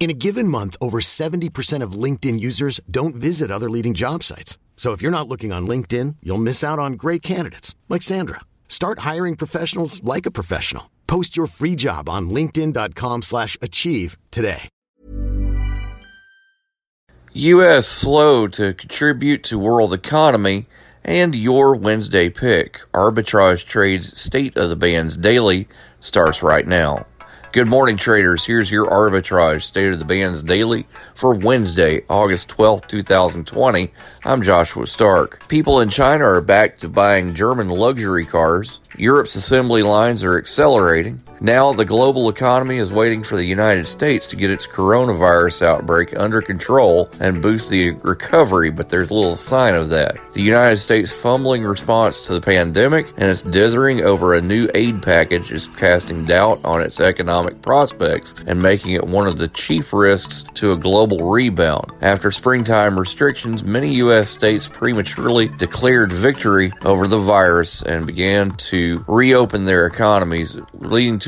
In a given month, over 70% of LinkedIn users don't visit other leading job sites. So if you're not looking on LinkedIn, you'll miss out on great candidates like Sandra. Start hiring professionals like a professional. Post your free job on linkedin.com/achieve today. U.S. slow to contribute to world economy, and your Wednesday pick. Arbitrage Trades State of the Bands Daily starts right now. Good morning, traders. Here's your Arbitrage State of the Bands Daily for Wednesday, August 12th, 2020. I'm Joshua Stark. People in China are back to buying German luxury cars. Europe's assembly lines are accelerating. Now, the global economy is waiting for the United States to get its coronavirus outbreak under control and boost the recovery, but there's little sign of that. The United States' fumbling response to the pandemic and its dithering over a new aid package is casting doubt on its economic prospects and making it one of the chief risks to a global rebound. After springtime restrictions, many U.S. states prematurely declared victory over the virus and began to reopen their economies, leading to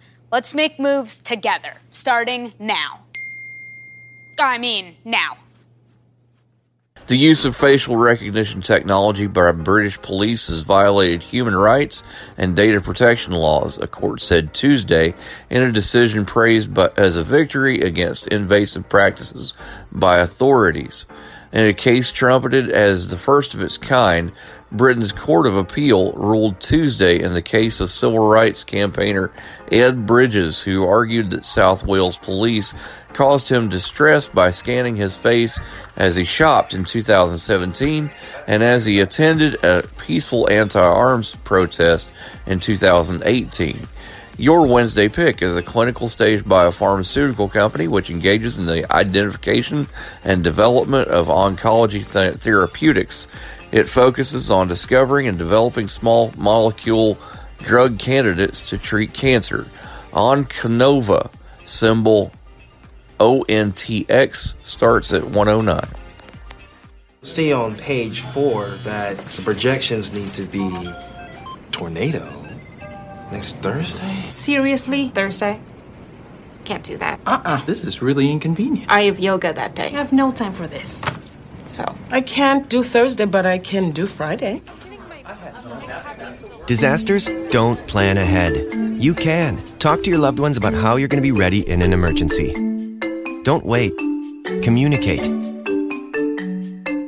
Let's make moves together, starting now. I mean, now. The use of facial recognition technology by British police has violated human rights and data protection laws, a court said Tuesday in a decision praised by, as a victory against invasive practices by authorities. In a case trumpeted as the first of its kind, Britain's Court of Appeal ruled Tuesday in the case of civil rights campaigner Ed Bridges, who argued that South Wales police caused him distress by scanning his face as he shopped in 2017 and as he attended a peaceful anti arms protest in 2018. Your Wednesday pick is a clinical stage biopharmaceutical company which engages in the identification and development of oncology th- therapeutics. It focuses on discovering and developing small molecule drug candidates to treat cancer. Onconova, symbol ONTX, starts at 109. See on page four that the projections need to be tornado next Thursday. Seriously? Thursday? Can't do that. Uh-uh. This is really inconvenient. I have yoga that day. I have no time for this. I can't do Thursday, but I can do Friday. Disasters don't plan ahead. You can. Talk to your loved ones about how you're going to be ready in an emergency. Don't wait. Communicate.